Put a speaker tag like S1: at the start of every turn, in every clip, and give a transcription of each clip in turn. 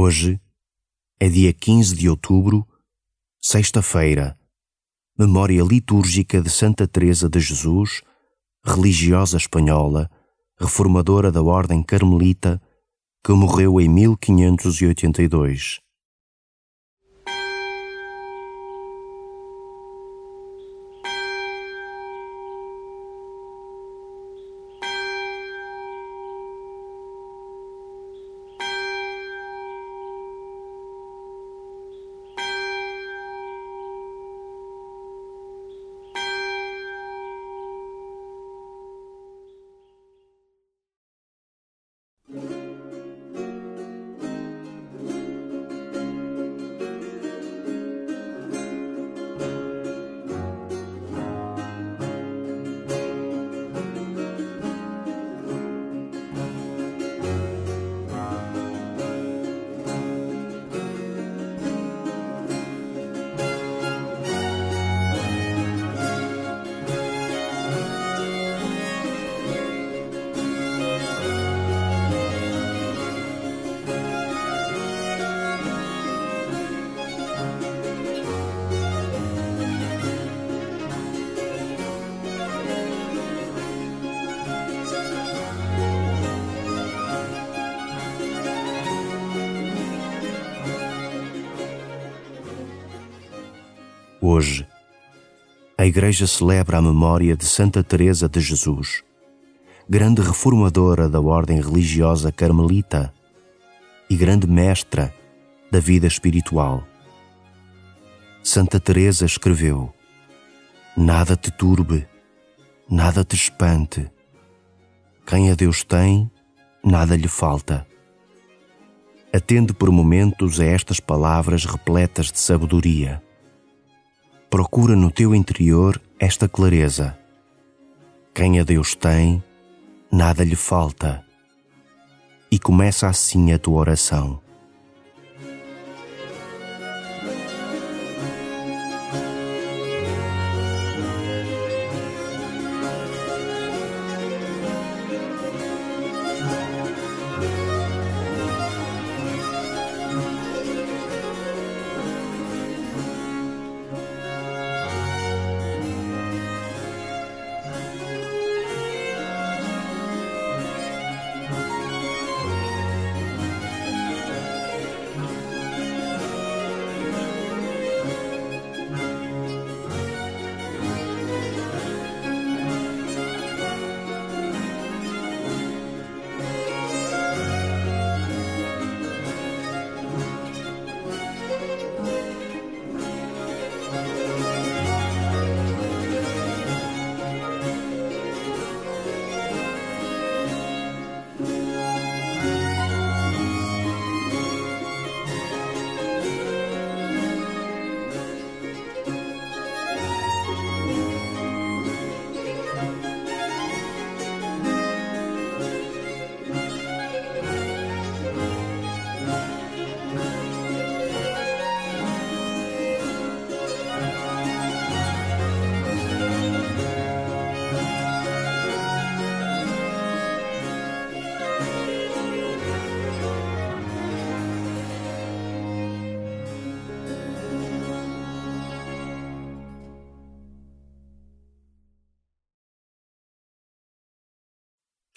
S1: Hoje é dia 15 de outubro, sexta-feira, memória litúrgica de Santa Teresa de Jesus, religiosa espanhola, reformadora da Ordem Carmelita, que morreu em 1582. Hoje, a Igreja celebra a memória de Santa Teresa de Jesus, grande reformadora da ordem religiosa carmelita e grande mestra da vida espiritual. Santa Teresa escreveu: Nada te turbe, nada te espante. Quem a Deus tem, nada lhe falta. Atende por momentos a estas palavras repletas de sabedoria procura no teu interior esta clareza. Quem a Deus tem, nada lhe falta. E começa assim a tua oração.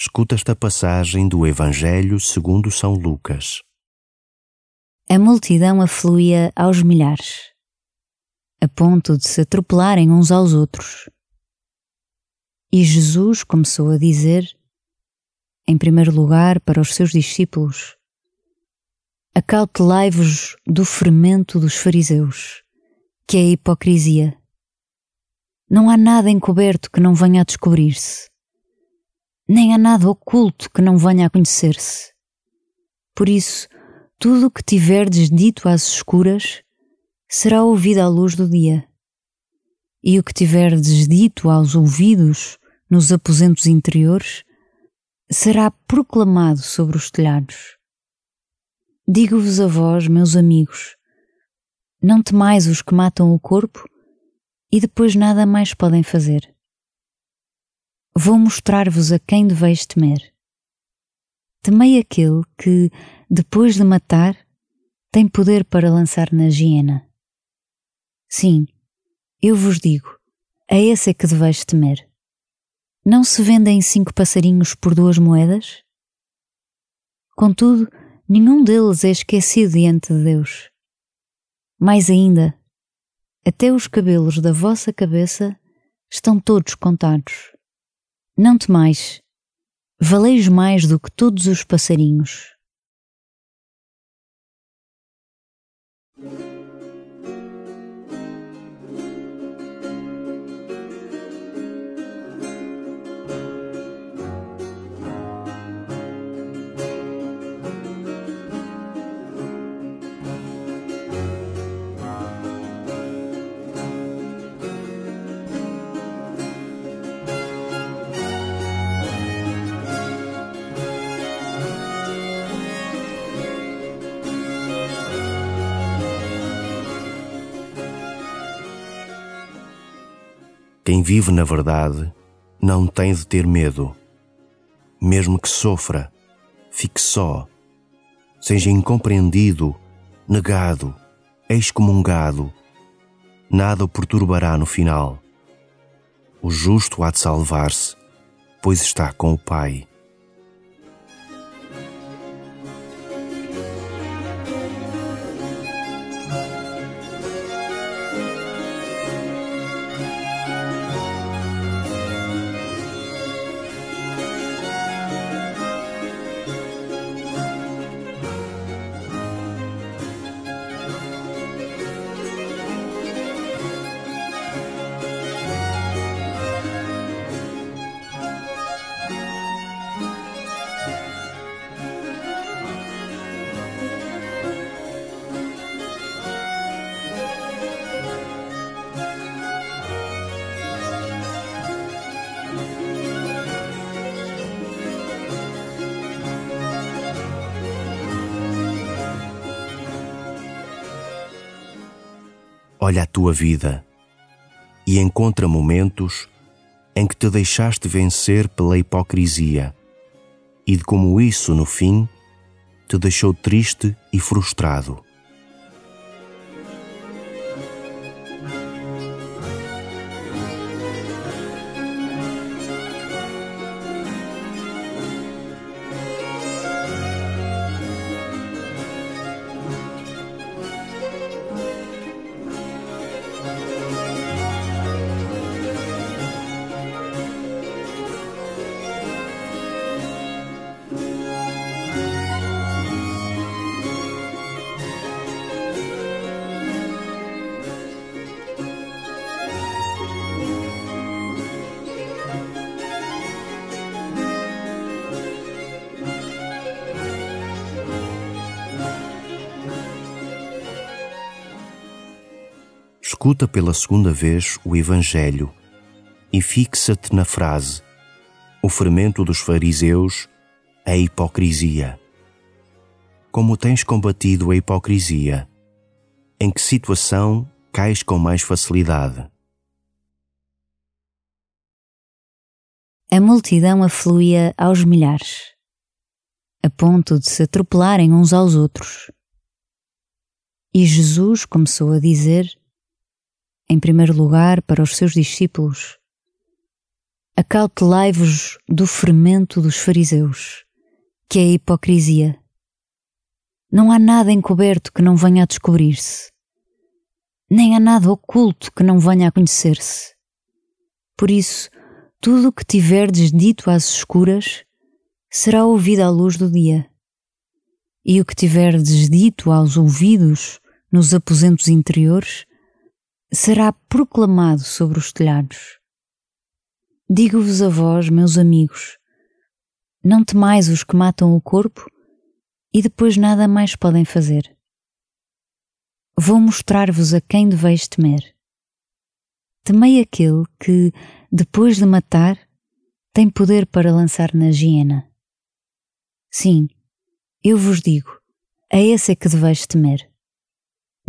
S1: Escuta esta passagem do Evangelho segundo São Lucas.
S2: A multidão afluía aos milhares, a ponto de se atropelarem uns aos outros. E Jesus começou a dizer, em primeiro lugar, para os seus discípulos: Acautelai-vos do fermento dos fariseus, que é a hipocrisia. Não há nada encoberto que não venha a descobrir-se nem há nada oculto que não venha a conhecer-se. Por isso, tudo o que tiverdes dito às escuras será ouvido à luz do dia. E o que tiverdes dito aos ouvidos nos aposentos interiores será proclamado sobre os telhados. Digo-vos a vós, meus amigos, não temais os que matam o corpo e depois nada mais podem fazer. Vou mostrar-vos a quem deveis temer. Temei aquele que, depois de matar, tem poder para lançar na hiena. Sim, eu vos digo, a esse é que deveis temer. Não se vendem cinco passarinhos por duas moedas? Contudo, nenhum deles é esquecido diante de Deus. Mais ainda, até os cabelos da vossa cabeça estão todos contados. Não temais, valeis mais do que todos os passarinhos.
S1: Quem vive na verdade não tem de ter medo. Mesmo que sofra, fique só, seja incompreendido, negado, excomungado, nada o perturbará no final. O justo há de salvar-se, pois está com o Pai. Olha a tua vida e encontra momentos em que te deixaste vencer pela hipocrisia e de como isso, no fim, te deixou triste e frustrado. Escuta pela segunda vez o Evangelho e fixa-te na frase: O fermento dos fariseus a hipocrisia. Como tens combatido a hipocrisia? Em que situação cais com mais facilidade?
S2: A multidão afluía aos milhares, a ponto de se atropelarem uns aos outros. E Jesus começou a dizer em primeiro lugar, para os seus discípulos: Acautelai-vos do fermento dos fariseus, que é a hipocrisia. Não há nada encoberto que não venha a descobrir-se, nem há nada oculto que não venha a conhecer-se. Por isso, tudo o que tiverdes dito às escuras será ouvido à luz do dia. E o que tiverdes dito aos ouvidos nos aposentos interiores será proclamado sobre os telhados. Digo-vos a vós, meus amigos, não temais os que matam o corpo e depois nada mais podem fazer. Vou mostrar-vos a quem deveis temer. Temei aquele que, depois de matar, tem poder para lançar na hiena. Sim, eu vos digo, a esse é que deveis temer.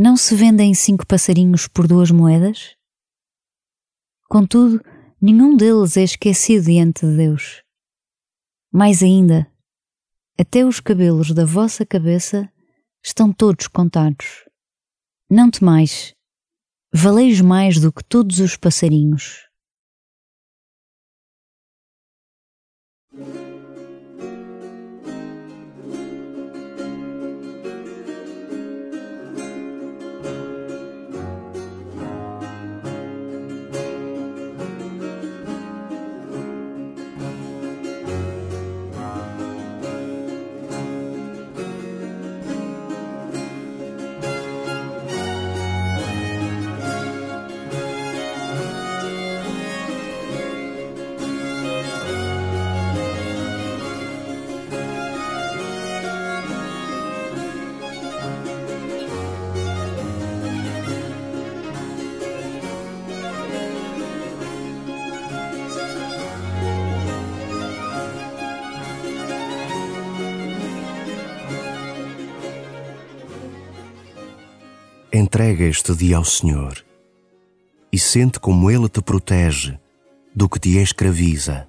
S2: Não se vendem cinco passarinhos por duas moedas? Contudo, nenhum deles é esquecido diante de Deus. Mais ainda, até os cabelos da vossa cabeça estão todos contados. Não temais, valeis mais do que todos os passarinhos.
S1: Entrega este dia ao Senhor e sente como Ele te protege do que te escraviza.